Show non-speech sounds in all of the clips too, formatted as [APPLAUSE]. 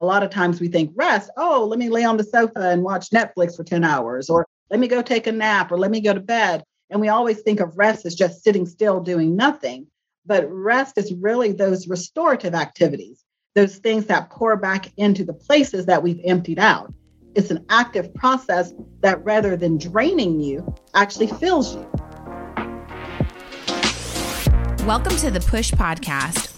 A lot of times we think rest, oh, let me lay on the sofa and watch Netflix for 10 hours, or let me go take a nap, or let me go to bed. And we always think of rest as just sitting still doing nothing. But rest is really those restorative activities, those things that pour back into the places that we've emptied out. It's an active process that rather than draining you, actually fills you. Welcome to the Push Podcast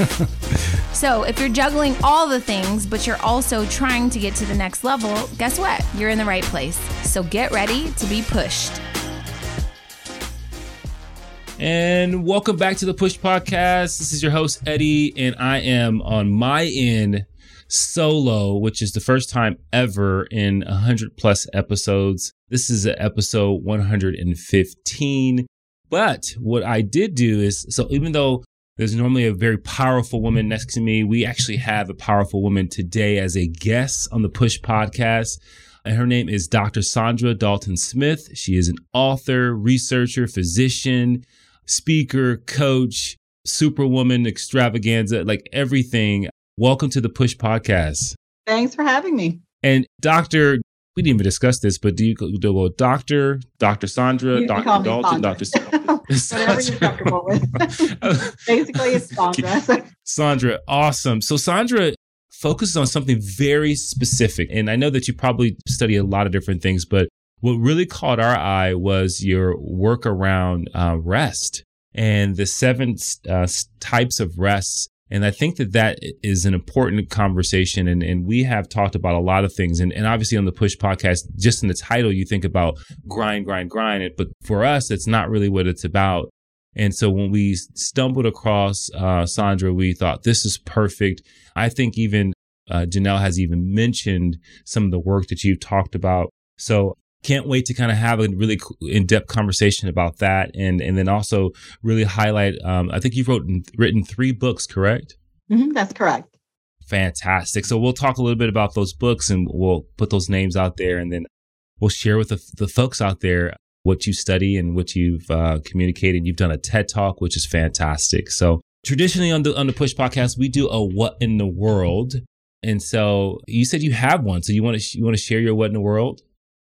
So, if you're juggling all the things, but you're also trying to get to the next level, guess what? You're in the right place. So, get ready to be pushed. And welcome back to the Push Podcast. This is your host, Eddie, and I am on my end solo, which is the first time ever in 100 plus episodes. This is episode 115. But what I did do is so even though there's normally a very powerful woman next to me. We actually have a powerful woman today as a guest on the Push podcast. And her name is Dr. Sandra Dalton Smith. She is an author, researcher, physician, speaker, coach, superwoman, extravaganza, like everything. Welcome to the Push podcast. Thanks for having me. And Dr we didn't even discuss this, but do you go, do you go Doctor, Dr. Saundra, Dr. Dalton, Dr. [LAUGHS] Whatever you're comfortable with. [LAUGHS] Basically, it's Saundra. Saundra, awesome. So Sandra focuses on something very specific. And I know that you probably study a lot of different things, but what really caught our eye was your work around uh, rest and the seven uh, types of rest and I think that that is an important conversation. And, and we have talked about a lot of things. And, and obviously on the Push podcast, just in the title, you think about grind, grind, grind. It but for us, it's not really what it's about. And so when we stumbled across uh, Saundra, we thought this is perfect. I think even uh, Janelle has even mentioned some of the work that you've talked about. So can't wait to kind of have a really in-depth conversation about that and and then also really highlight um, i think you've wrote, written three books correct? Mm-hmm, that's correct. Fantastic. So we'll talk a little bit about those books and we'll put those names out there and then we'll share with the, the folks out there what you study and what you've uh, communicated. You've done a ted talk which is fantastic. So traditionally on the on the push podcast we do a what in the world. And so you said you have one. So you want to you want to share your what in the world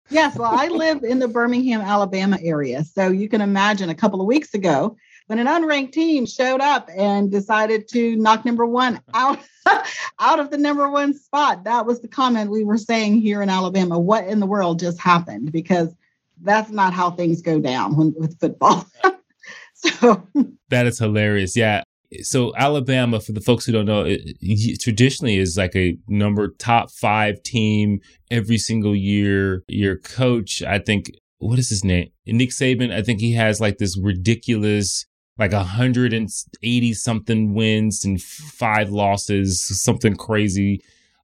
Yes, well, I live in the Birmingham, Alabama area. So you can imagine a couple of weeks ago when an unranked team showed up and decided to knock number one out, [LAUGHS] out of the number one spot. That was the comment we were saying here in Alabama. What in the world just happened? Because that's not how things go down when, with football. [LAUGHS] so that is hilarious. Yeah so Alabama, for the folks who don't know, it, it, traditionally is like a number top five team every single year. Your coach, I think, what is his name? Nick Saban. I think he has like this ridiculous, like 180 something wins and five losses, something crazy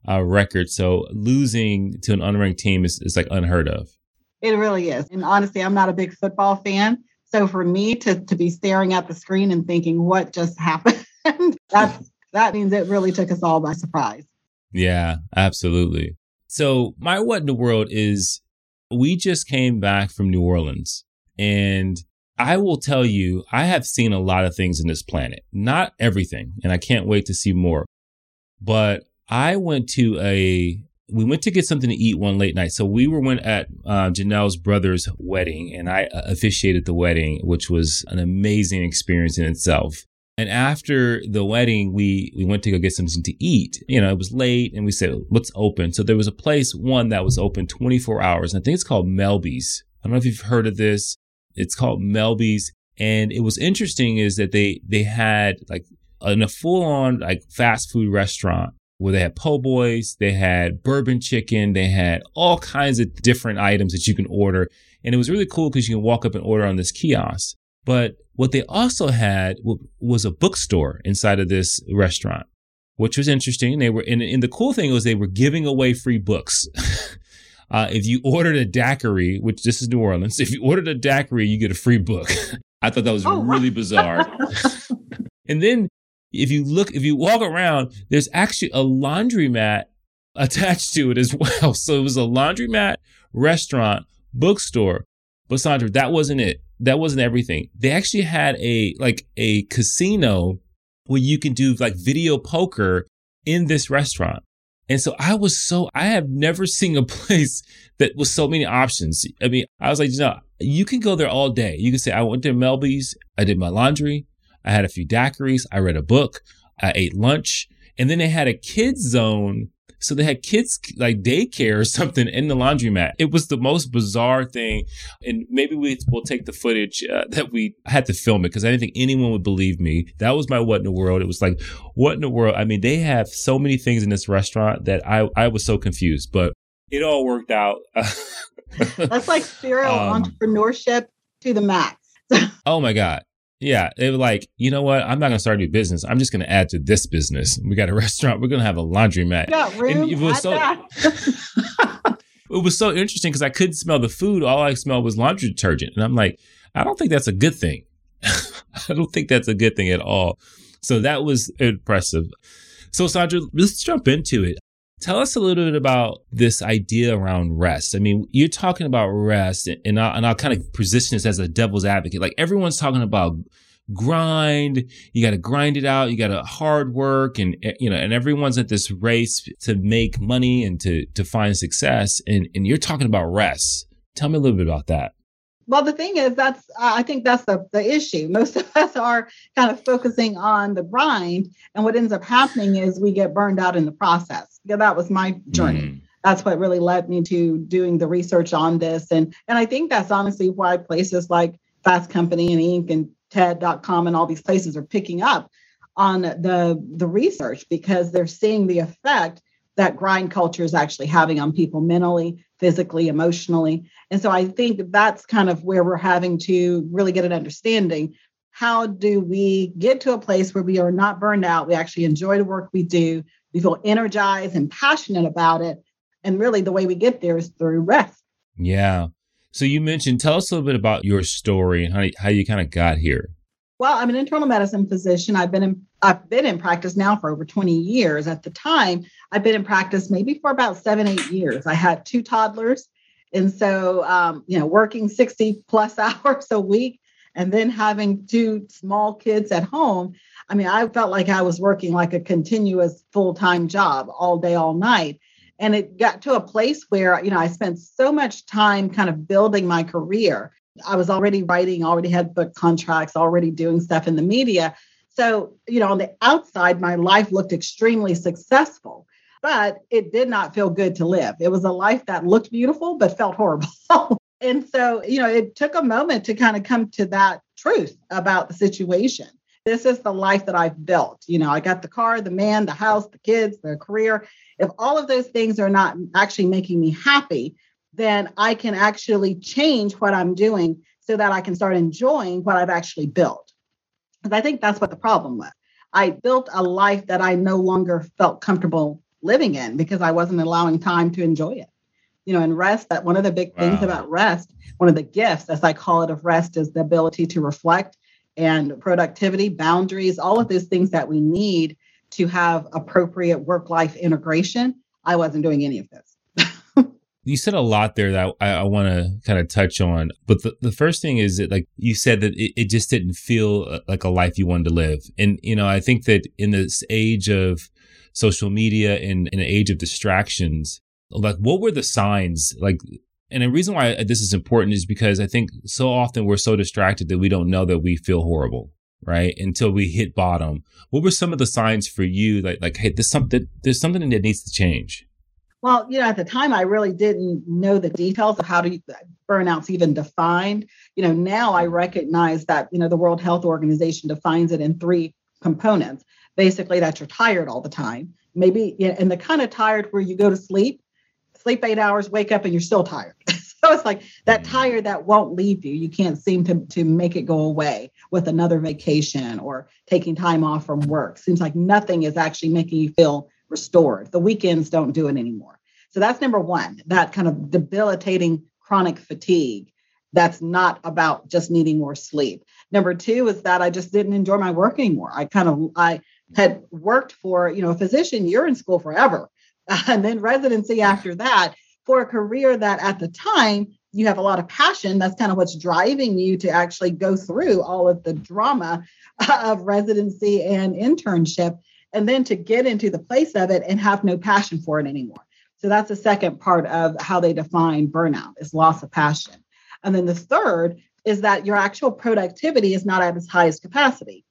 uh, record. So losing to an unranked team is, is like unheard of. It really is. And honestly, I'm not a big football fan. So for me to to be staring at the screen and thinking, what just [LAUGHS] happened? That's that means it really took us all by surprise. Yeah, absolutely. So my what in the world is we just came back from New Orleans and I will tell you, I have seen a lot of things in this planet, not everything, and I can't wait to see more. But I went to a we went to get something to eat one late night. So we were went at uh, Janelle's brother's wedding, and I uh, officiated the wedding, which was an amazing experience in itself. And after the wedding, we we went to go get something to eat. You know, it was late, and we said, "What's open?" So there was a place, one that was open 24 hours. I think it's called Melby's. I don't know if you've heard of this. It's called Melby's, and it was interesting is that they they had like in a full on like fast food restaurant where they had po' boys, they had bourbon chicken, they had all kinds of different items that you can order. And it was really cool because you can walk up and order on this kiosk. But what they also had was a bookstore inside of this restaurant. which was interesting. They were, and, and the cool thing was they were giving away free books. [LAUGHS] uh, if you ordered a daiquiri, which this is New Orleans, if you ordered a daiquiri, you get a free book. [LAUGHS] I thought that was oh, really bizarre. [LAUGHS] and then if you look, if you walk around, there's actually a laundromat [LAUGHS] attached to it as well. So it was a laundromat, restaurant, bookstore. But Sandra, that wasn't it. That wasn't everything. They actually had a like a casino where you can do like video poker in this restaurant. And so I was so, I have never [LAUGHS] seen a place that was so many options. I mean, I was like, you know, you can go there all day. You can say, I went to Melby's, I did my laundry, I had a few daiquiris, I read a book, I ate lunch. And then they had a kids zone so they had kids like daycare or [LAUGHS] something in the laundromat. It was the most bizarre thing. And maybe we will take the footage uh, that we had to film it because I didn't think anyone would believe me. That was my what in the world. It was like, what in the world? I mean, they have so many things in this restaurant that I, I was so confused, but it all worked out. [LAUGHS] That's like serial um, entrepreneurship to the max. [LAUGHS] oh my God. Yeah, it was like, you know what? I'm not gonna start a new business. I'm just gonna add to this business. We got a [LAUGHS] restaurant. We're gonna have a laundromat. Yeah, room, it was so. [LAUGHS] it was so interesting because I couldn't smell the food. All I smelled was laundry detergent, and I'm like, I don't think that's a good thing. [LAUGHS] I don't think that's a good thing at all. So that was impressive. So Sandra, let's jump into it. Tell us a little bit about this idea around rest. I mean, you're talking about rest, and I'll, and I'll kind of position this as a devil's advocate. Like everyone's talking about grind. You got to grind it out. You got to hard work, and eh, you know, and everyone's at this race to make money and to to find success. And and you're talking about rest. Tell me a little bit about that. Well, the thing is, that's I think that's the, the issue. Most of us are kind of focusing on the grind, and what ends up happening is we get burned out in the process. Yeah, that was my journey. Mm. That's what really led me to doing the research on this, and and I think that's honestly why places like Fast Company and Inc. and TED.com and all these places are picking up on the the research because they're seeing the effect that grind culture is actually having on people mentally, physically, emotionally. And so I think that's kind of where we're having to really get an understanding. How do we get to a place where we are not burned out? We actually enjoy the work we do. We feel energized and passionate about it. And really, the way we get there is through rest. Yeah. So you mentioned, tell us a little bit about your story and how, how you kind of got here. Well, I'm an internal medicine physician. I've been in I've been in practice now for over 20 years. At the time, I've been in practice maybe for about seven, eight years. I had two toddlers. And so, um, you know, working 60 plus [LAUGHS] hours a week and then having two small kids at home. I mean, I felt like I was working like a continuous full time job all day, all night. And it got to a place where, you know, I spent so much time kind of building my career. I was already writing, already had book contracts, already doing stuff in the media. So, you know, on the outside, my life looked extremely successful but it did not feel good to live. It was a life that looked beautiful, but felt horrible. [LAUGHS] and so, you know, it took a moment to kind of come to that truth about the situation. This is the life that I've built. You know, I got the car, the man, the house, the kids, the career. If all of those things are not actually making me happy, then I can actually change what I'm doing so that I can start enjoying what I've actually built. Because I think that's what the problem was. I built a life that I no longer felt comfortable living in because I wasn't allowing time to enjoy it. You know, and rest, that one of the big wow. things about rest, one of the gifts, as I call it, of rest is the ability to reflect and productivity, boundaries, all of those things that we need to have appropriate work life integration. I wasn't doing any of this. You said a lot there that I, I want to kind of touch on. But the, the first thing is that, like you said, that it, it just didn't feel uh, like a life you wanted to live. And, you know, I think that in this age of social media and in an age of distractions, like what were the signs? Like, and the reason why this is important is because I think so often we're so distracted that we don't know that we feel horrible, right? Until we hit bottom. What were some of the signs for you that like, hey, there's something there's something that needs to change? Well, you know, at the time I really didn't know the details of how to uh, burnout's even defined. You know, now I recognize that, you know, the World Health Organization defines it in three components basically that you're tired all the time. Maybe and the kind of tired where you go to sleep, sleep eight hours, wake up, and you're still tired. [LAUGHS] So it's like that mm-hmm. tired that won't leave you. You can't seem to, to make it go away with another vacation or taking time off from work. Seems like nothing is actually making you feel restored. The weekends don't do it anymore. So that's number one, that kind of debilitating chronic fatigue that's not about just needing more sleep. Number two is that I just didn't enjoy my work anymore. I kind of I had worked for, you know, a physician, you're in school forever. [LAUGHS] And then residency after that for a career that at the time you have a lot of passion. That's kind of what's driving you to actually go through all of the drama [LAUGHS] of residency and internship, and then to get into the place of it and have no passion for it anymore. So that's the second part of how they define burnout is loss of passion. And then the third is that your actual productivity is not at its highest capacity.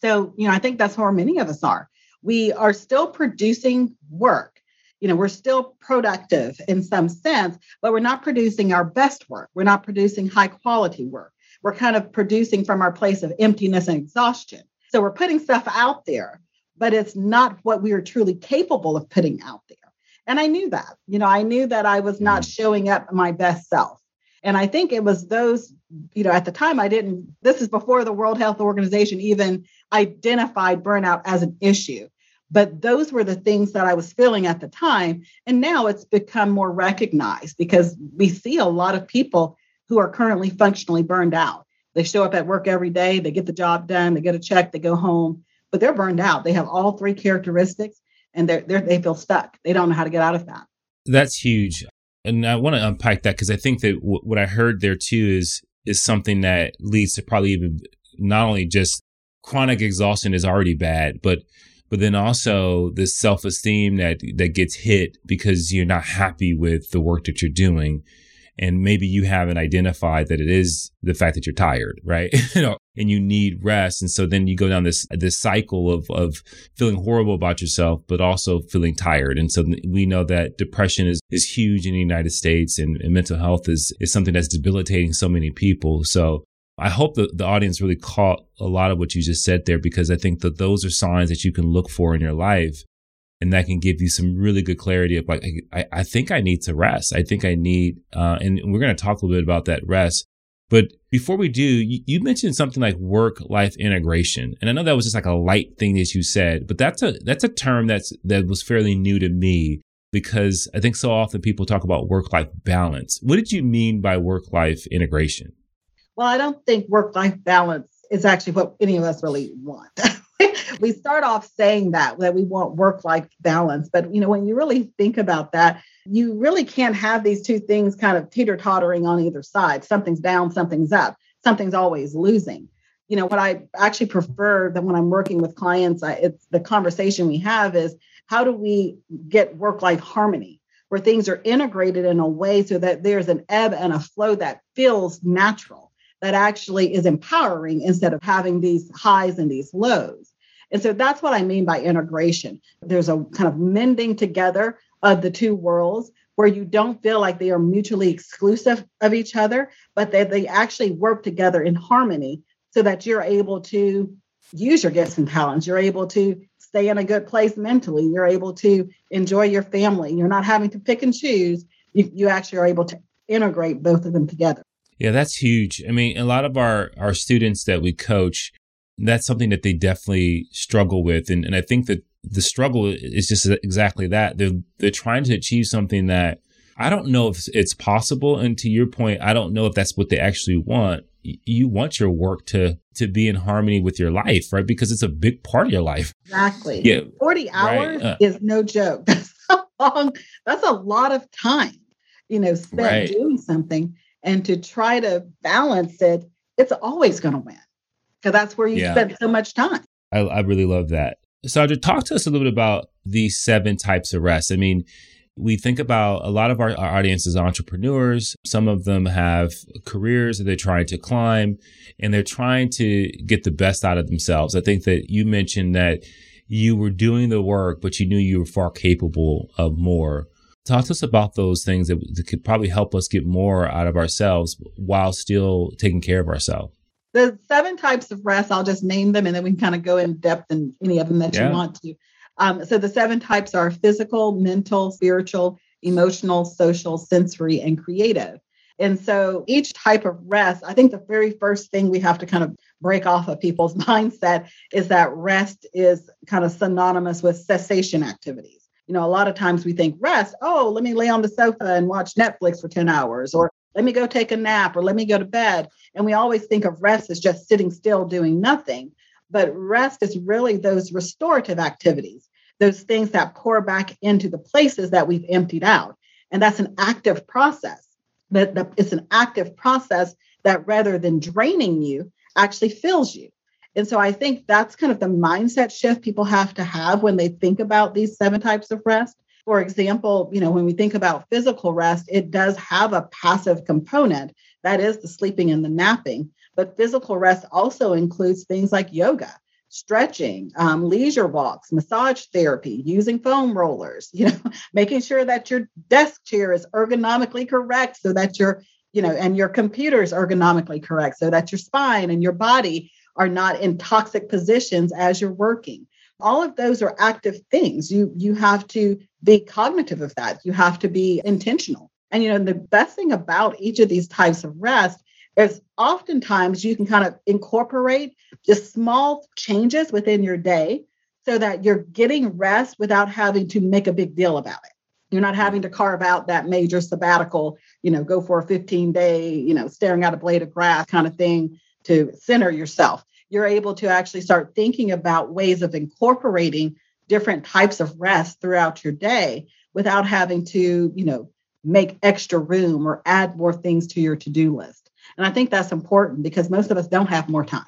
So, you know, I think that's where many of us are. We are still producing work. You know, we're still productive in some sense, but we're not producing our best work. We're not producing high quality work. We're kind of producing from our place of emptiness and exhaustion. So we're putting stuff out there, but it's not what we are truly capable of putting out there. And I knew that. You know, I knew that I was not mm. showing up my best self. And I think it was those, you know, at the time I didn't, this is before the World Health Organization even identified burnout as an issue. But those were the things that I was feeling at the time. And now it's become more recognized because we see a lot of people who are currently functionally burned out. They show up at work every day, they get the job done, they get a check, they go home, but they're burned out. They have all three characteristics and they're, they're they feel stuck. They don't know how to get out of that. That's huge. And I want to unpack that because I think that w- what I heard there too is is something that leads to probably even not only just chronic exhaustion is already bad, but but then also the self esteem that that gets hit because you're not happy with the work that you're doing, and maybe you haven't identified that it is the fact that you're tired, right? [LAUGHS] you know, and you need rest, and so then you go down this this cycle of of feeling horrible about yourself, but also feeling tired, and so we know that depression is is huge in the United States, and, and mental health is is something that's debilitating so many people. So I hope that the audience really caught a lot of what you just said there because I think that those are signs that you can look for in your life and that can give you some really good clarity of like, I, I think I need to rest. I think I need, uh, and we're going to talk a little bit about that rest. But before we do, you, you mentioned something like work life integration. And I know that was just like a light thing that you said, but that's a, that's a term that's, that was fairly new to me because I think so often people talk about work life balance. What did you mean by work life integration? Well, I don't think work life balance is actually what any of us really want. [LAUGHS] [LAUGHS] we start off saying that that we want work life balance, but you know when you really think about that, you really can't have these two things kind of teeter tottering on either side. Something's down, something's up. Something's always losing. You know what I actually prefer that when I'm working with clients, I, it's the conversation we have is how do we get work life harmony where things are integrated in a way so that there's an ebb and a flow that feels natural that actually is empowering instead of having these highs and these lows. And so that's what I mean by integration. There's a kind of mending together of the two worlds where you don't feel like they are mutually exclusive of each other, but that they actually work together in harmony so that you're able to use your gifts and talents. You're able to stay in a good place mentally. You're able to enjoy your family. You're not having to pick and choose. You, you actually are able to integrate both of them together. Yeah, that's huge. I mean, a lot of our our students that we coach, that's something that they definitely struggle with, and and I think that the struggle is just exactly that. They're they're trying to achieve something that I don't know if it's possible. And to your point, I don't know if that's what they actually want. You want your work to to be in harmony with your life, right? Because it's a big part of your life. Exactly. Yeah. Forty hours right. uh, is no joke. [LAUGHS] That's a long. That's a lot of time. You know, spent right. doing something and to try to balance it, it's always going to win because that's where you yeah. spend so much time. I, I really love that. Sandra, talk to us a little bit about these seven types of rest. I mean, we think about a lot of our, our audience is entrepreneurs. Some of them have careers that they're trying to climb and they're trying to get the best out of themselves. I think that you mentioned that you were doing the work, but you knew you were far capable of more. Talk to us about those things that, that could probably help us get more out of ourselves while still taking care of ourselves. The seven types of rest, I'll just name them and then we can kind of go in depth in any of them that yeah. you want to. Um, so the seven types are physical, mental, spiritual, emotional, social, sensory, and creative. And so each type of rest, I think the very first thing we have to kind of break off of people's [LAUGHS] mindset is that rest is kind of synonymous with cessation activities. You know, a lot of times we think rest, oh, let me lay on the sofa and watch Netflix for 10 hours, or let me go take a nap, or let me go to bed. And we always think of rest as just sitting still doing nothing. But rest is really those restorative activities, those things that pour back into the places that we've emptied out. And that's an active process. That it's an active process that rather than draining you, actually fills you. And so I think that's kind of the mindset shift people have to have when they think about these seven types of rest. For example, you know, when we think about physical rest, it does have a passive component. That is the sleeping and the napping. But physical rest also includes things like yoga, stretching, um, leisure walks, massage therapy, using foam rollers, [LAUGHS] you know, making sure that your desk chair is ergonomically correct so that your, you know, and your computer is ergonomically correct so that your spine and your body are not in toxic positions as you're working all of those are active things. You you have to be cognitive of that. You have to be intentional. And you know the best thing about each of these types of rest is oftentimes you can kind of incorporate just small changes within your day so that you're getting rest without having to make a big deal about it. You're not having to carve out that major sabbatical you know go for a 15 day you know staring at a blade of grass kind of thing to center yourself. You're able to actually start thinking about ways of incorporating different types of rest throughout your day without having to, you know, make extra room or add more things to your to-do list. And I think that's important because most of us don't have more time.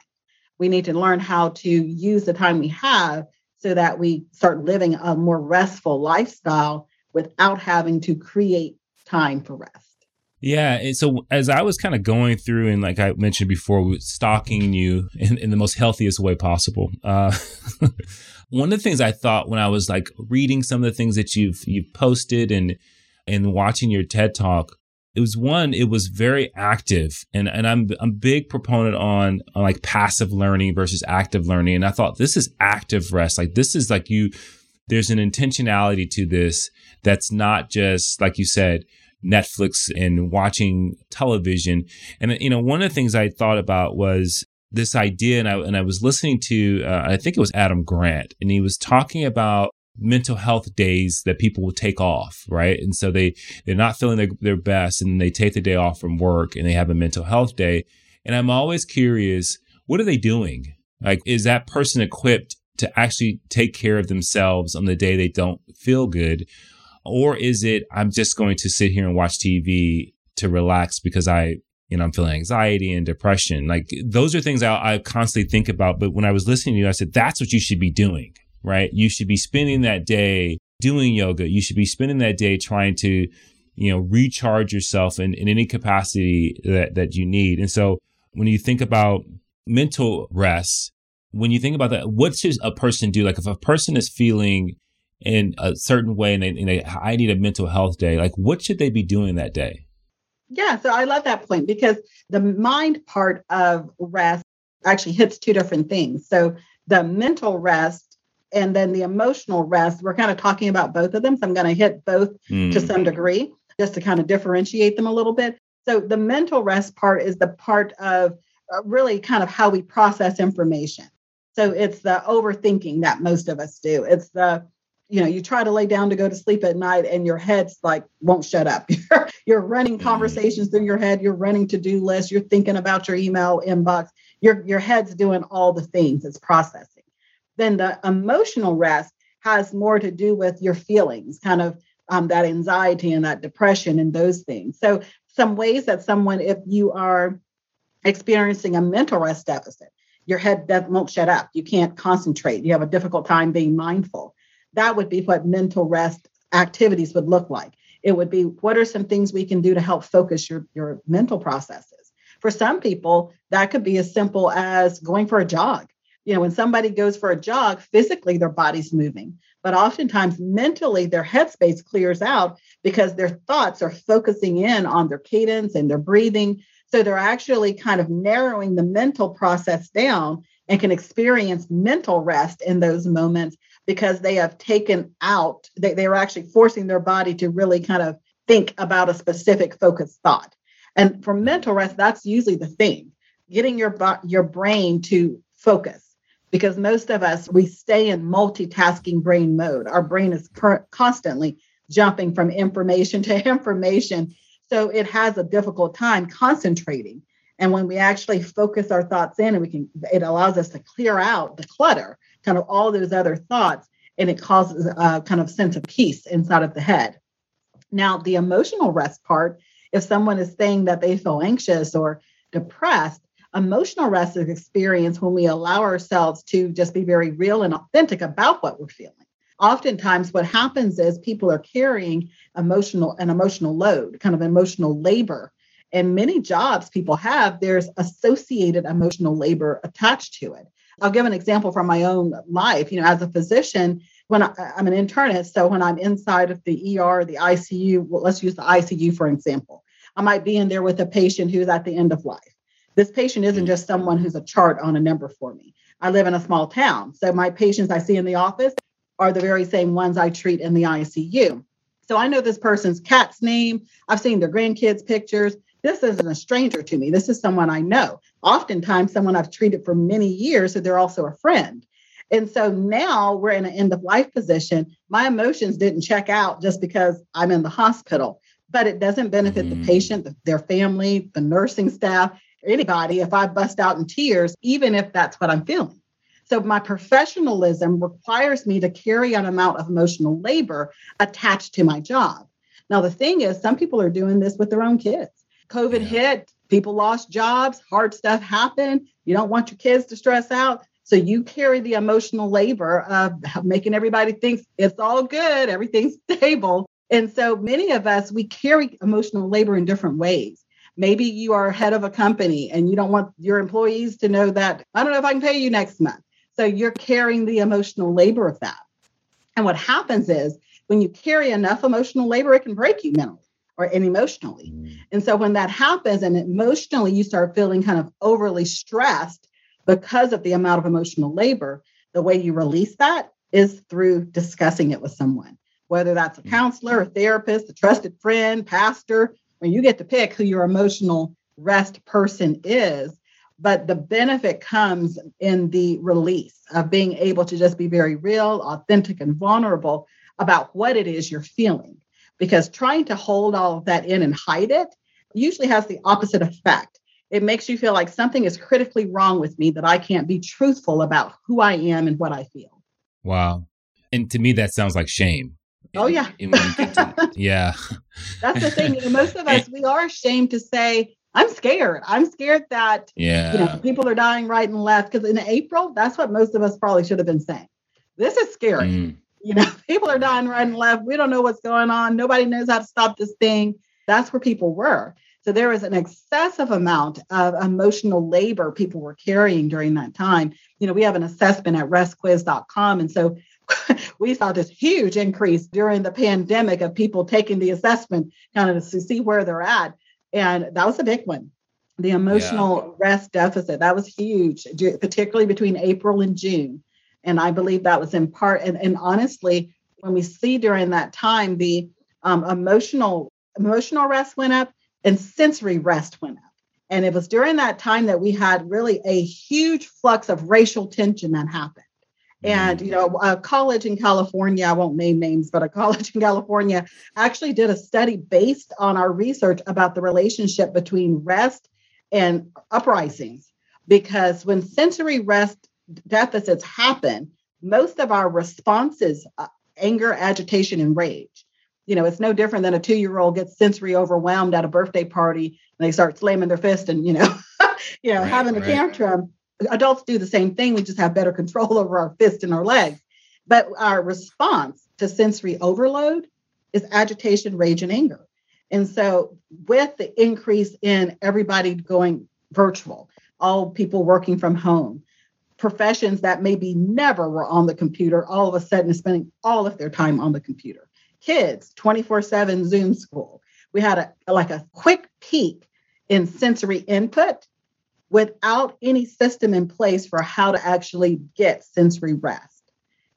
We need to learn how to use the time we have so that we start living a more restful lifestyle without having to create time for rest. Yeah. So as I was kind of going through and like I mentioned before, stalking you in, in the most healthiest way possible. Uh, [LAUGHS] one of the things I thought when I was like reading some of the things that you've you've posted and and watching your TED talk, it was one, it was very active. And and I'm I'm a big proponent on, on like passive learning versus active learning. And I thought this is active rest. Like this is like you there's an intentionality to this that's not just like you said Netflix and watching television. And, you know, one of the things I thought about was this idea, and I, and I was listening to, uh, I think it was Adam Grant, and he was talking about mental health days that people will take off, right? And so they, they're not feeling their, their best and they take the day off from work and they have a mental health day. And I'm always curious, what are they doing? Like, is that person equipped to actually take care of themselves on the day they don't feel good? Or is it, I'm just going to sit here and watch TV to relax because I, you know, I'm feeling anxiety and depression. Like those are things I, I constantly think about. But when I was listening to you, I said, that's what you should be doing, right? You should be spending that day doing yoga. You should be spending that day trying to, you know, recharge yourself in, in any capacity that, that you need. And so when you think about mental rest, when you think about that, what should a person do? Like if a person is feeling in a certain way and, they, and they, I need a mental health day, like what should they be doing that day? Yeah, so I love that point because the mind part of rest actually hits two different things. So the mental rest and then the emotional rest, we're kind of talking about both of them. So I'm going to hit both mm. to some degree just to kind of differentiate them a little bit. So the mental rest part is the part of uh, really kind of how we process information. So it's the overthinking that most of us do. It's the you know you try to lay down to go to sleep at night and your head's like won't shut up. [LAUGHS] You're, you're running mm-hmm. conversations through your head. You're running to-do lists. You're thinking about your email inbox. Your your head's doing all the things. It's processing. Then the emotional rest has more to do with your feelings kind of um, that anxiety and that depression and those things. So some ways that someone if you are experiencing a mental rest deficit your head that won't shut up. You can't concentrate. You have a difficult time being mindful that would be what mental rest activities would look like. It would be what are some things we can do to help focus your, your mental processes? For some people, that could be as simple as going for a jog. You know, when somebody goes for a jog, physically their body's moving, but oftentimes mentally their headspace clears out because their thoughts are focusing in on their cadence and their breathing. So they're actually kind of narrowing the mental process down and can experience mental rest in those moments because they have taken out, they, they are actually forcing their body to really kind of think about a specific focused thought. And for mental rest, that's usually the thing getting your, your brain to focus. Because most of us, we stay in multitasking brain mode. Our brain is cur- constantly jumping from information to [LAUGHS] information. So it has a difficult time concentrating. And when we actually focus our thoughts in and we can, it allows us to clear out the clutter, kind of all those other thoughts, and it causes a kind of sense of peace inside of the head. Now, the emotional rest part, if someone is saying that they feel anxious or depressed, emotional rest is experienced when we allow ourselves to just be very real and authentic about what we're feeling. Oftentimes, what happens is people are carrying emotional an emotional load, kind of emotional labor. And many jobs people have, there's associated emotional labor attached to it. I'll give an example from my own life. You know, as a physician, when I, am an internist, so when I'm inside of the ER, the ICU, well, let's use the ICU for example. I might be in there with a patient who's at the end of life. This patient isn't just someone who's a chart on a number for me. I live in a small town, so my patients I see in the office are the very same ones I treat in the ICU. So I know this person's cat's name. I've seen their grandkids' pictures. This isn't a stranger to me. This is someone I know. Oftentimes, someone I've treated for many years, so they're also a friend. And so now we're in an end of life position. My emotions didn't check out just because I'm in the hospital, but it doesn't benefit mm. the patient, their family, the nursing staff, anybody if I bust out in tears, even if that's what I'm feeling. So my professionalism requires me to carry an amount of emotional labor attached to my job. Now, the thing is, some people are doing this with their own kids. COVID yeah. hit, people lost jobs, hard stuff happened. You don't want your kids to stress out. So you carry the emotional labor of making everybody think it's all good, everything's [LAUGHS] stable. And so many of us, we carry emotional labor in different ways. Maybe you are head of a company and you don't want your employees to know that, I don't know if I can pay you next month. So you're carrying the emotional labor of that. And what happens is when you carry enough emotional labor, it can break you mentally or and emotionally. Mm. And so when that happens and emotionally you start feeling kind of overly stressed, because of the amount of emotional labor, the way you release that is through discussing it with someone, whether that's a mm. counselor, a therapist, a trusted friend, pastor, when you get to pick who your emotional rest person is. But the benefit comes in the release of being able to just be very real, authentic, and vulnerable about what it is you're feeling. Because trying to hold all of that in and hide it usually has the opposite effect it makes you feel like something is critically wrong with me that I can't be truthful about who I am and what I feel. Wow. And to me, that sounds like shame. Oh, yeah. To, [LAUGHS] yeah. That's the thing. Most of us, we are ashamed to say, I'm scared. I'm scared that yeah. you know, people are dying right and left. Because in April, that's what most of us probably should have been saying. This is scary. Mm. You know, [LAUGHS] people are dying right and left. We don't know what's going on. Nobody knows how to stop this thing. That's where people were. So there was an excessive amount of emotional labor people were carrying during that time. You know, we have an assessment at restquiz.com. And so [LAUGHS] we saw this huge increase during the pandemic of people taking the assessment kind of to see where they're at. And that was a big one. The emotional yeah. rest deficit, that was huge, particularly between April and June. And I believe that was in part, and, and honestly, when we see during that time, the um, emotional emotional rest went up and sensory rest went up. And it was during that time that we had really a huge flux of racial tension that happened. And, you know, a college in California, I won't name names, but a college in California actually did a study based on our research about the relationship between rest and uprisings. Because when sensory rest deficits happen, most of our responses, uh, anger, agitation, and rage you know, it's no different than a two year old gets sensory overwhelmed at a birthday party and they start slamming their fist and, you know, [LAUGHS] you know, right, having a right. tantrum. Adults do the same thing. We just have better control [LAUGHS] over our fist and our legs. But our response to sensory overload is agitation, rage, and anger. And so, with the increase in everybody going virtual, all people working from home, professions that maybe never were on the computer, all of a sudden spending all of their time on the computer kids 24 7 Zoom school. We had a like a quick peak in sensory input without any system in place for how to actually get sensory rest.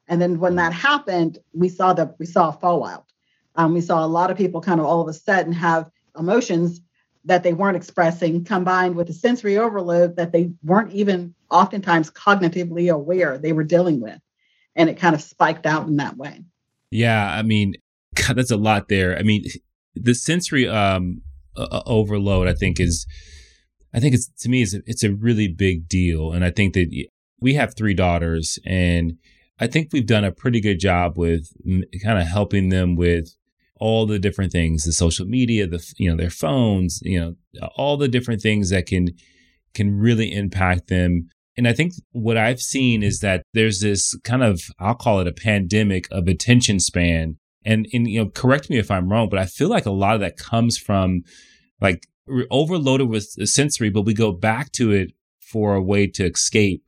And then when that happened, we saw the we saw a fallout. Um, we saw a lot of people kind of all of a sudden have emotions that they weren't expressing combined with the sensory overload that they weren't even oftentimes cognitively aware they were dealing with. And it kind of spiked out in that way. Yeah. I mean, God, that's a lot there. I mean, the sensory um, uh, overload, I think, is, I think it's, to me, it's a, it's a really big deal. And I think that we have three daughters and I think we've done a pretty good job with kind of helping them with all the different things the social media the you know their phones you know all the different things that can can really impact them. And i think what i've seen is that there's this kind of i'll call it a pandemic of attention span. And and you know correct me if i'm wrong but i feel like a lot of that comes from like overloaded with sensory but we go back to it for a way to escape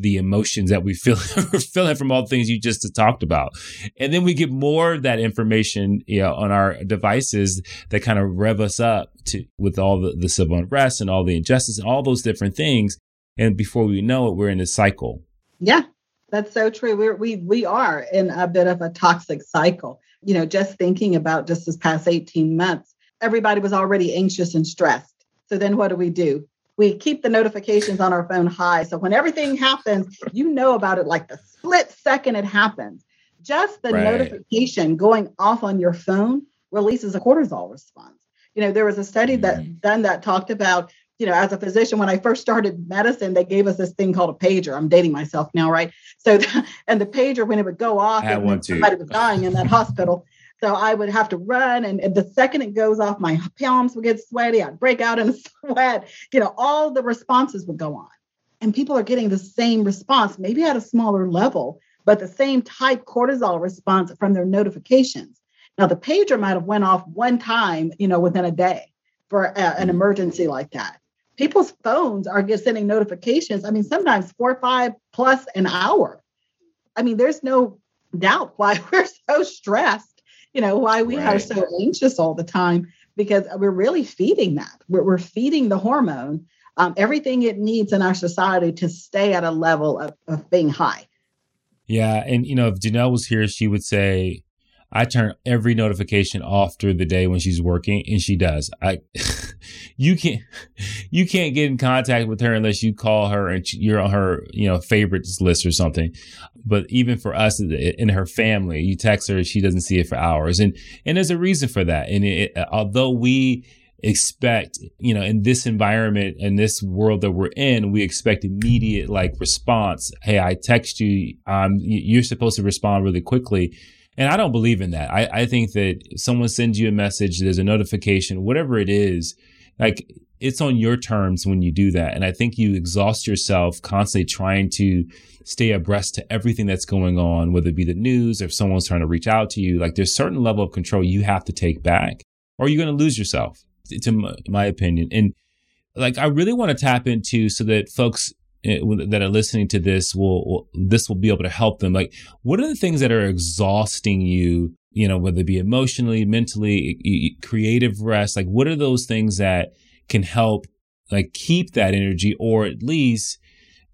the emotions that we feel [LAUGHS] feeling from all the things you just talked about. And then we get more of that information, you know, on our devices that kind of rev us up to with all the, the civil unrest and all the injustice and all those different things. And before we know it, we're in a cycle. Yeah, that's so true. We're, we we are in a bit of a toxic cycle. You know, just thinking about just this past 18 months, everybody was already anxious and stressed. So then what do we do? We keep the notifications on our phone high. So when everything happens, you know about it like the split second it happens. Just the right. notification going off on your phone releases a cortisol response. You know, there was a study that mm. done that talked about, you know, as a physician, when I first started medicine, they gave us this thing called a pager. I'm dating myself now, right? So, [LAUGHS] and the pager, when it would go off, somebody was dying in that hospital. So I would have to run. And, and the second it goes off, my palms would get sweaty. I'd break out in [LAUGHS] sweat. You know, all the responses would go on. And people are getting the same response, maybe at a smaller level, but the same type cortisol response from their notifications. Now, the pager might have went off one time, you know, within a day for a, an emergency like that. People's phones are just sending notifications. I mean, sometimes four or five plus an hour. I mean, there's no doubt why [LAUGHS] we're so stressed you know, why we right. are so anxious all the time because we're really feeding that. We're, we're feeding the hormone um, everything it needs in our society to stay at a level of, of being high. Yeah. And, you know, if Janelle was here, she would say, I turn every notification off through the day when she's working, and she does. I, [LAUGHS] you can't, you can't get in contact with her unless you call her and you're on her, you know, favorites list or something. But even for us in her family, you text her, she doesn't see it for hours, and and there's a reason for that. And it, although we expect, you know, in this environment in this world that we're in, we expect immediate like response. Hey, I text you. Um, you're supposed to respond really quickly and I don't believe in that. I, I think that someone sends you a message, there's a notification, whatever it is, like it's on your terms when you do that. And I think you exhaust yourself constantly trying to stay abreast to everything that's going on, whether it be the news or if someone's trying to reach out to you. Like there's certain level of control you have to take back or you're going to lose yourself, to my, my opinion. And like, I really want to tap into so that folks Eh, that are listening to this will, will, this will be able to help them. Like what are the things that are exhausting you you know whether it be emotionally mentally creative rest? Like what are those things that can help like keep that energy or at least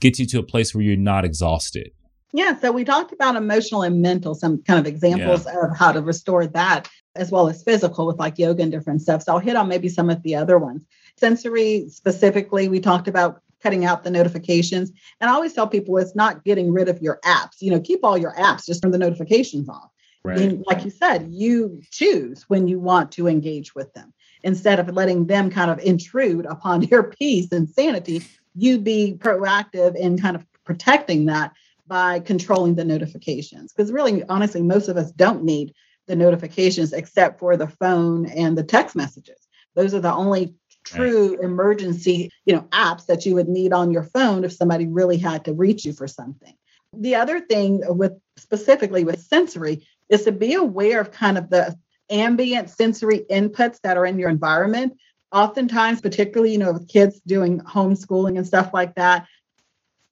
get you to a place where you're not exhausted? Yeah so we talked about emotional and mental some kind of examples yeah. of how to restore that as well as physical with like yoga and different stuff. So i'll hit on maybe some of the other ones. Sensory specifically we talked about cutting out the notifications. And I always tell people it's not getting rid of your apps. You know, keep all your apps, just turn the notifications off. Right. And like you said, you choose when you want to engage with them instead of letting them kind of intrude upon [LAUGHS] your peace and sanity. You be proactive in kind of protecting that by controlling the notifications. Because really, honestly, most of us don't need the notifications except for the phone and the text messages. Those are the only true right. emergency, you know, apps that you would need on your phone if somebody really had to reach you for something. The other thing with specifically with sensory is to be aware of kind of the ambient sensory inputs that are in your environment. Oftentimes, particularly, you know, with kids doing homeschooling and stuff like that,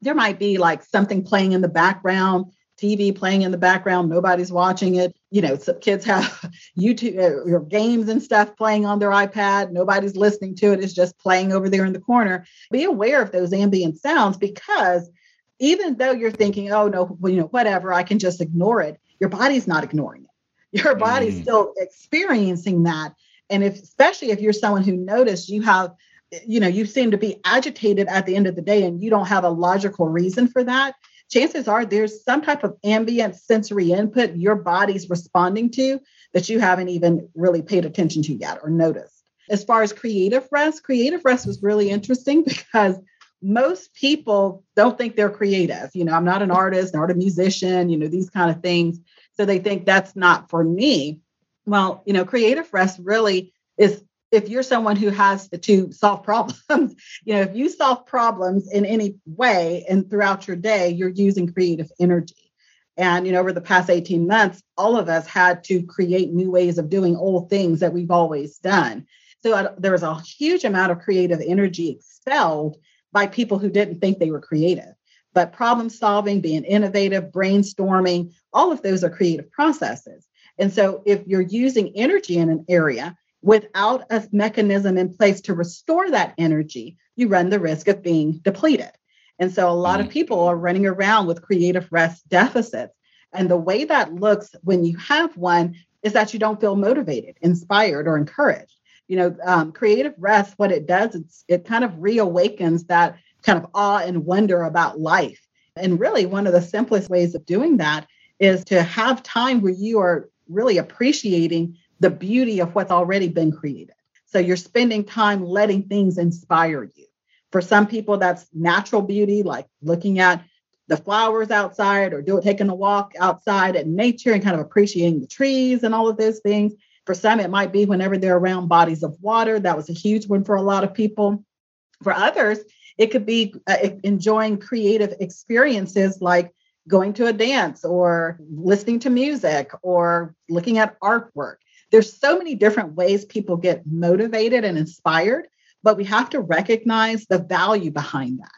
there might be like something playing in the background TV playing in the background, nobody's watching it. You know, some kids have [LAUGHS] YouTube uh, or games and stuff playing on their iPad, nobody's listening to it, it's just playing over there in the corner. Be aware of those ambient sounds because even though you're thinking, oh no, well, you know, whatever, I can just ignore it, your body's not ignoring it. [LAUGHS] Your body's mm. still experiencing that. And if especially if you're someone who noticed you have, you know, you seem to be agitated at the end of the day and you don't have a logical reason for that, chances are there's some type of ambient sensory input your body's responding to that you haven't even really paid attention to yet or noticed. As far as creative rest, creative rest was really interesting [LAUGHS] because most people don't think they're creative. You know, I'm not an artist, not a musician, you know, these kind of things. So they think that's not for me. Well, you know, creative rest really is if you're someone who has to solve problems, [LAUGHS] you know, if you solve problems in any way and throughout your day, you're using creative energy. And, you know, over the past 18 months, all of us had to create new ways of doing old things that we've always done. So uh, there was a huge amount of creative energy expelled by people who didn't think they were creative. But problem solving, being innovative, brainstorming, all of those are creative processes. And so if you're using energy in an area without a mechanism in place to restore that energy, you run the risk of being depleted. And so a lot mm. of people are running around with creative rest deficits. And the way that looks when you have one is that you don't feel motivated, inspired, or encouraged you know, um, creative rest, what it does, it's, it kind of reawakens that kind of awe and wonder about life. And really, one of the simplest ways of doing that is to have time where you are really appreciating the beauty of what's already been created. So you're spending time letting things inspire you. For some people, that's natural beauty, like looking at the flowers outside or do it taking a walk outside at nature and kind of appreciating the trees and all of those things. For some, it might be whenever they're around bodies of water. That was a huge one for a lot of people. For others, it could be uh, enjoying creative experiences like going to a dance or listening to music or looking at artwork. There's so many different ways people get motivated and inspired, but we have to recognize the value behind that.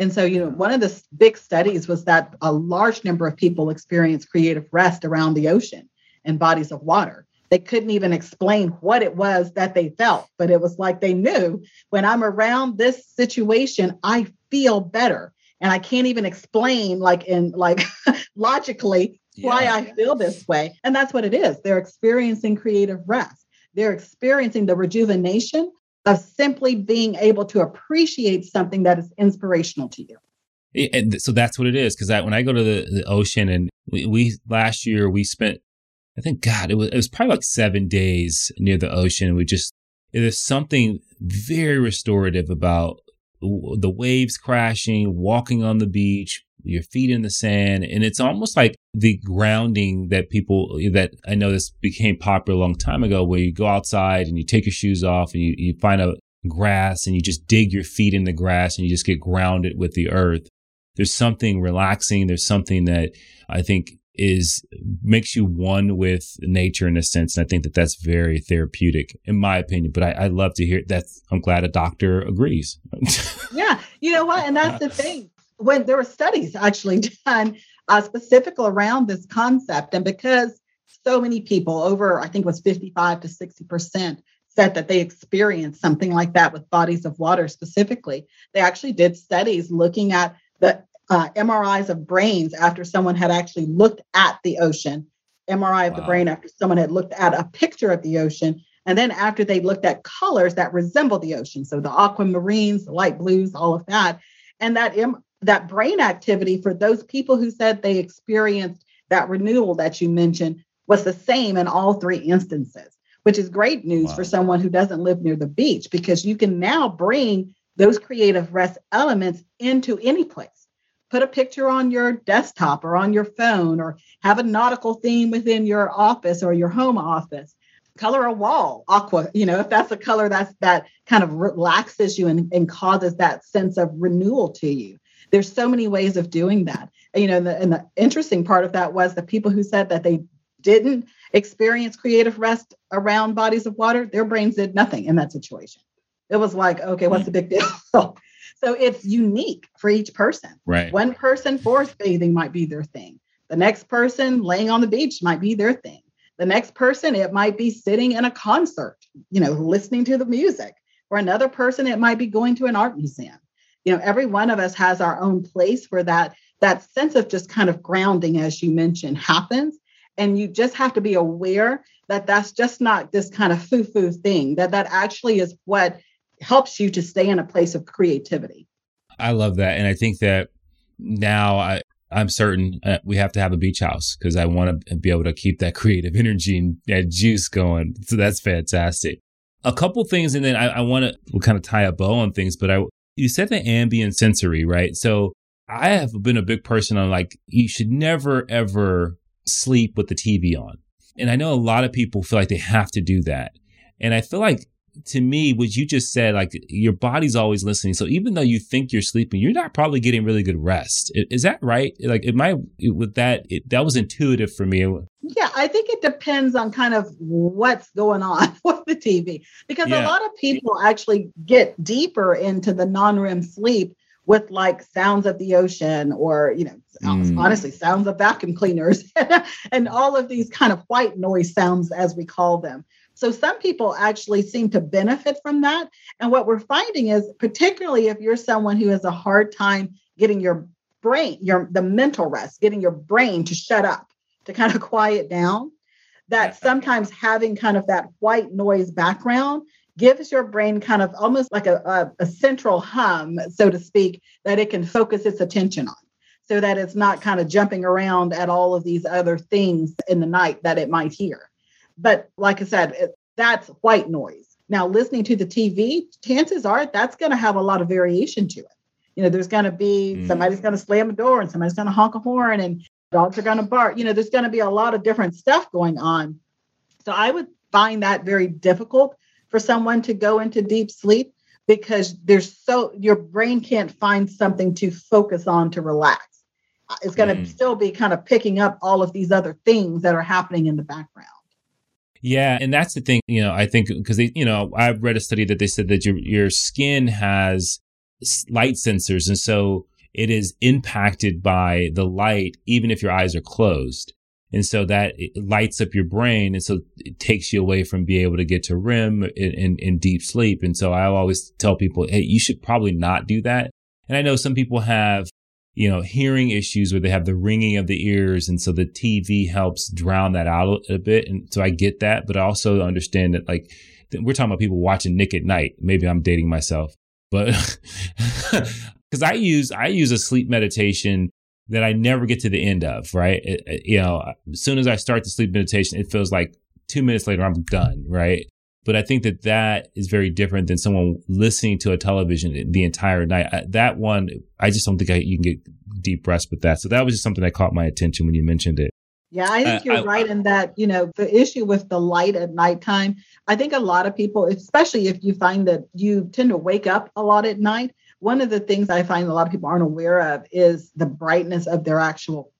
And so, you know, one of the big studies was that a large number of people experience creative rest around the ocean and bodies of water they couldn't even explain what it was that they felt, but it was like they knew when I'm around this situation, I feel better. And I can't even explain, like, in like [LAUGHS] logically, yeah. why I feel this way. And that's what it is. They're experiencing creative rest, they're experiencing the rejuvenation of simply being able to appreciate something that is inspirational to you. And so that's what it is. Because when I go to the, the ocean, and we, we last year we spent I think God, it was it was probably like seven days near the ocean. We just there's something very restorative about the waves crashing, walking on the beach, your feet in the sand, and it's almost like the grounding that people that I know this became popular a long time ago, where you go outside and you take your shoes off and you, you find a grass and you just dig your feet in the grass and you just get grounded with the earth. There's something relaxing. There's something that I think is makes you one with nature in a sense. And I think that that's very therapeutic, in my opinion. But I, I love to hear that. I'm glad a doctor agrees. yeah, you know what? And that's the thing. When there were studies actually [LAUGHS] done uh, specific around this concept, and because so many people, over I think it was 55 to 60 percent, said that they experienced something like that with bodies of water specifically. They actually did studies looking at the uh, MRIs of brains after someone had actually looked at the ocean, MRI of wow. the brain after someone had looked at a picture of the ocean, and then after they looked at colors that resemble the ocean, so the aquamarines, the light blues, all of that, and that M- that brain activity for those people who said they experienced that renewal that you mentioned was the same in all three instances, which is great news wow. for someone who doesn't live near the beach because you can now bring those creative rest elements into any place. Put a picture on your desktop or on your phone or have a nautical theme within your office or your home office. Color a wall aqua you know if that's a color that's that kind of relaxes you and, and causes that sense of renewal to you there's so many ways of doing that and, you know and the, and the interesting part of that was the people who said that they didn't experience creative rest around bodies of water their brains did nothing in that situation it was like okay what's the big deal [LAUGHS] So it's unique for each person. Right. One person forest bathing might be their thing. The next person laying on the beach might be their thing. The next person, it might be sitting in a concert, you know, listening to the music. For another person, it might be going to an art museum. You know, every one of us has our own place where that that sense of just kind of grounding, as you mentioned, happens. And you just have to be aware that that's just not this kind of foo foo thing, that that actually is what helps you to stay in a place of creativity. I love that. And I think that now I, I'm certain uh, we have to have a beach house because I want to be able to keep that [LAUGHS] creative energy and that juice going. So that's fantastic. A couple things, and then I, I want to we'll kind of tie a bow on things. But I, you said the ambient sensory, right? So I have been a big person on like you should never ever sleep with the TV on, and I know a lot of people feel like they have to do that, and I feel like to me, what you just said, like your body's always listening. So even though you think you're sleeping, you're not probably getting really good rest. Is that right? Like, it might with that, it, that was intuitive for me. Yeah, I think it depends on kind of what's going on [LAUGHS] with the TV because yeah. a lot of people actually get deeper into the non REM sleep with like sounds of the ocean or you know mm. honestly sounds of vacuum cleaners [LAUGHS] and all of these kind of white noise sounds as we call them so some people actually seem to benefit from that. And what we're finding is, particularly if you're someone who has a hard time getting your brain, your the mental rest, getting your brain to shut up, to kind of [LAUGHS] quiet down, that sometimes having kind of that white noise background gives your brain kind of almost like a, a, a, central hum, so to speak, that it can focus its attention on so that it's not kind of jumping around at all of these other things in the night that it might hear. But like I said, it, that's white noise. Now, listening to the TV, chances are that's going to have a lot of variation to it. You know, there's going to be mm. somebody's going to slam a door and somebody's going to honk a horn and dogs are going to bark. You know, there's going to be a lot of different stuff going on. So I would find that very difficult for someone to go into deep sleep because there's so your brain can't find something to focus on to relax. It's going to mm. still be kind of picking up all of these other things that are happening in the background. Yeah, and that's the thing, you know, I think because they, you know, I've read a study that they said that your your skin has light sensors and so it is impacted by the light even if your eyes are closed. And so that lights up your brain. And so it takes you away from being able to get to REM in deep sleep. And so I always tell people, hey, you should probably not do that. And I know some people have you know, hearing issues where they have the ringing of the ears. And so the TV helps drown that out a, bit. And so I get that, but I also understand that like we're talking about people watching Nick at Nite. Maybe I'm dating myself, but [LAUGHS] because I use, I use a sleep meditation that I never get to the end of, right? It, it, you know, as soon as I start the sleep meditation, it feels like two minutes later, I'm done, right? But I think that that is very different than someone listening to a television the entire night. that one, I just don't think I, you can get deep rest with that. So that was just something that caught my attention when you mentioned it. Yeah, I think uh, you're I, right in that, you know, the issue with the light at nighttime, I think a lot of people, especially if you find that you tend to wake up a lot at night, one of the things I find a lot of people aren't aware of is the brightness of their actual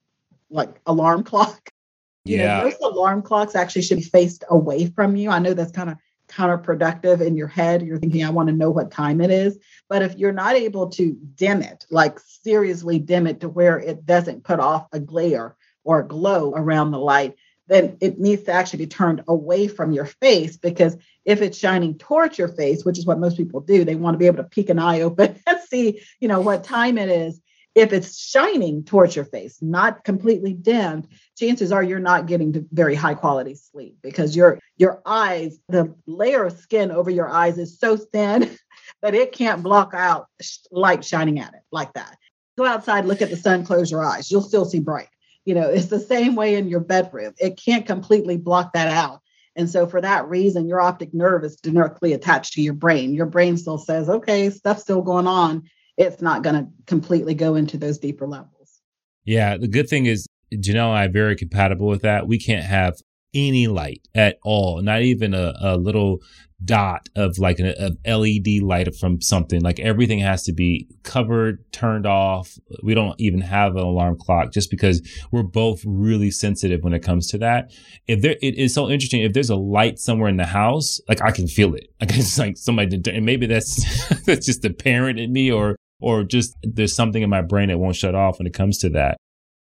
like alarm clock. [LAUGHS] You yeah. Know, most alarm clocks actually should be faced away from you. I know that's kind of counterproductive in your head. You're thinking, I want to know what time it is. But if you're not able to dim it, like seriously dim it to where it doesn't put off a glare or a glow around the light, then it needs to actually be turned away from your face because if it's shining towards your face, which is what most people do, they want to be able to peek an eye [LAUGHS] open and see, you know, what time it is if it's shining towards your face, not completely dimmed, chances are you're not getting to very high quality sleep because your your eyes, the layer of skin over your eyes is so thin [LAUGHS] that it can't block out light shining at it like that. Go outside, look at the sun, close your eyes. You'll still see bright. You know, it's the same way in your bedroom. It can't completely block that out. And so, for that reason, your optic nerve is directly attached to your brain. Your brain still says, okay, stuff's still going on it's not going to completely go into those deeper levels. Yeah. The good thing is, Janelle and I are very compatible with that. We can't have any light at all, not even a, a little dot of like an LED light from something. Like everything has to be covered, turned off. We don't even have an alarm clock just because we're both really sensitive when it comes to that. If there, it is so interesting. If there's a light somewhere in the house, like I can feel it. [LAUGHS] Like it's like somebody and maybe that's, [LAUGHS] that's just the parent in me or or just there's something in my brain that won't shut off when it comes to that.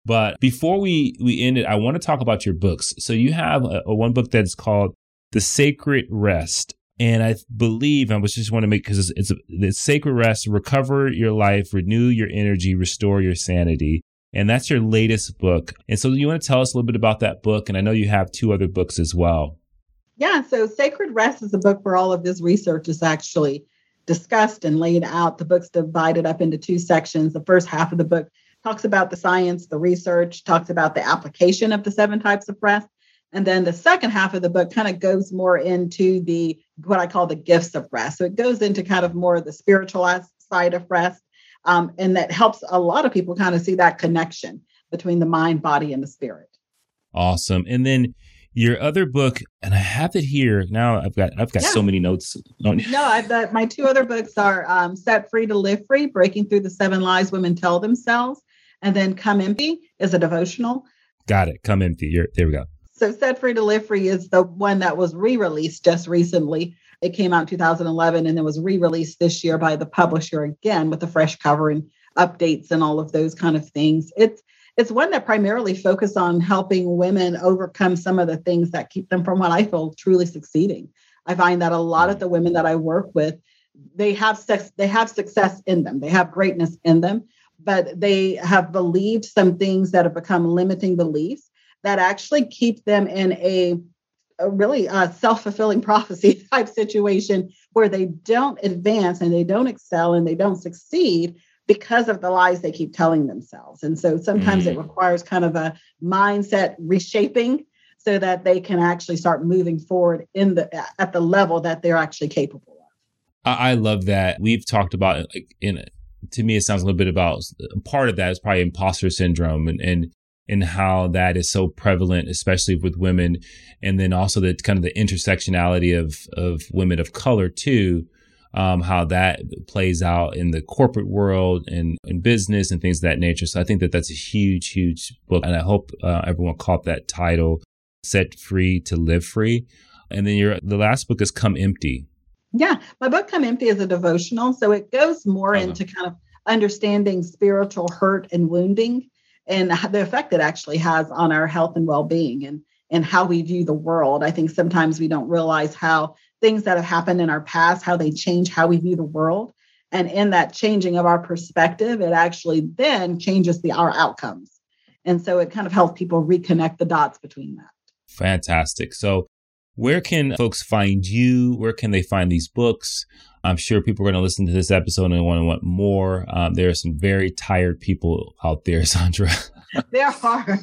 But before we we end it, I want to talk about your books. So you have a, a one book that's called The Sacred Rest. And I believe I was just want to make because it's, it's, it's sacred rest, recover your life, renew your energy, restore your sanity. And that's your latest book. And so you want to tell us a little bit about that book? And I know you have two other books as well. Yeah. So Sacred Rest is a book where all of this research is actually discussed and laid out. The book's divided up into two sections. The first half of the book talks about the science, the research, talks about the application of the seven types of rest. And then the second half of the book kind of goes more into the what I call the gifts of rest. So it goes into kind of more of the spiritual side of rest. Um, and that helps a lot of people kind of see that connection between the mind, body, and the spirit. Awesome. And then your other book, and I have it here now. I've got I've got yeah. so many notes. On. No, I've got my two other books are um, "Set Free to Live Free: Breaking Through the Seven Lies Women Tell Themselves," and then "Come Empty" is a devotional. Got it. Come empty. You're, there we go. So, "Set Free to Live Free" is the one that was re-released just recently. It came out in 2011 and then was re-released this year by the publisher again with a fresh cover and updates and all of those kind of things. It's it's one that primarily focuses on helping women overcome some of the things that keep them from what I feel truly succeeding. I find that a lot of the women that I work with, they have sex, they have success in them, they have greatness in them, but they have believed some things that have become limiting beliefs that actually keep them in a, a really uh, self-fulfilling prophecy [LAUGHS] type situation where they don't advance and they don't excel and they don't succeed because of the lies they keep telling themselves. And so sometimes mm. it requires kind of a mindset reshaping so that they can actually start moving forward in the at the level that they're actually capable of. I love that. We've talked about like in to me it sounds a little bit about part of that is probably imposter syndrome and and and how that is so prevalent, especially with women, and then also the kind of the intersectionality of of women of color too, um, how that plays out in the corporate world and in business and things of that nature. So I think that that's a huge, huge book. And I hope uh, everyone caught that title, Set Free to Live Free. And then your the last book is Come Empty. Yeah, my book Come Empty is a devotional. So it goes more uh-huh. into kind of understanding spiritual hurt and wounding and the effect it actually has on our health and well-being and and how we view the world. I think sometimes we don't realize how things that have happened in our past, how they change how we view the world. And in that changing of our perspective, it actually then changes the our outcomes. And so it kind of helps people reconnect the dots between that. Fantastic. So where can folks find you? Where can they find these books? I'm sure people are going to listen to this episode and want to want more. Um, there are some very tired people out there, [LAUGHS] Saundra. there are.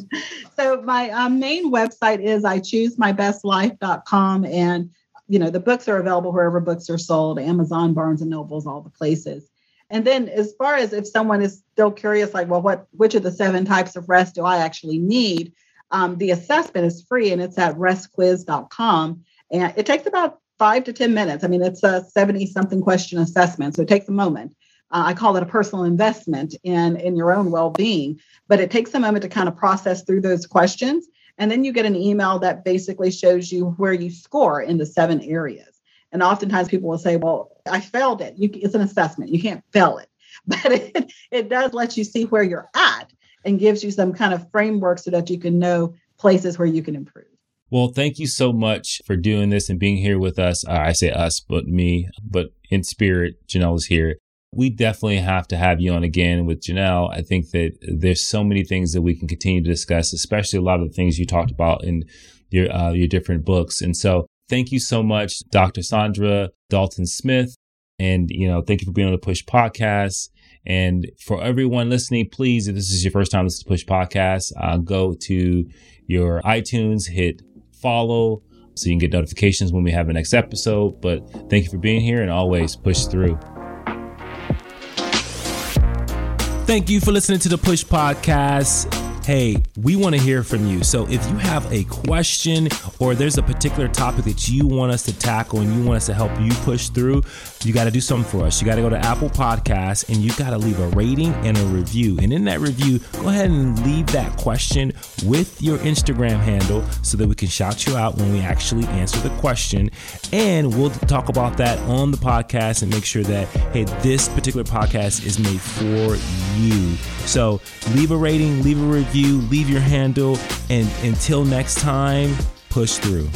So my um, main website is I choose my best life.com and you know, the books are available wherever books are sold, Amazon, Barnes and Nobles, all the places. And then as far as if someone is still curious, like, well, what which of the seven types of rest do I actually need? Um, the assessment is free and it's at restquiz.com. And it takes about five to 10 minutes. I mean, it's a 70 something question assessment. So it takes a moment. Uh, I call it a personal investment in, in your own well being, but it takes a moment to kind of process through those questions. And then you get an email that basically shows you where you score in the seven areas. And oftentimes people will say, well, I failed it. You, it's an assessment. You can't fail it. [LAUGHS] But it, it does let you see where you're at and gives you some kind of framework so that you can know places where you can improve. Well, thank you so much for doing this and being here with us. I say us, but me, but in spirit, Janelle is here we definitely have to have you on again with Janelle. I think that there's so many things that we can continue to discuss, especially a lot of the things you talked about in your uh, your different books. And so, thank you so much, Dr. Saundra Dalton Smith, and you know, thank you for being on the Push Podcast. And for everyone listening, please, if this is your first time listening to Push Podcast, uh, go to your iTunes, hit follow so you can get notifications when we have the next episode. But thank you for being here and always push through. Thank you for listening to the Push Podcast hey, we want to hear from you. So if you have a question or there's a particular topic that you want us to tackle and you want us to help you push through, you got to do something for us. You got to go to Apple Podcasts and you got to leave a rating and a review. And in that review, go ahead and leave that question with your Instagram handle so that we can shout you out when we actually answer the question. And we'll talk about that on the podcast and make sure that, hey, this particular podcast is made for you. So leave a rating, leave a review, leave your handle, and until next time, push through.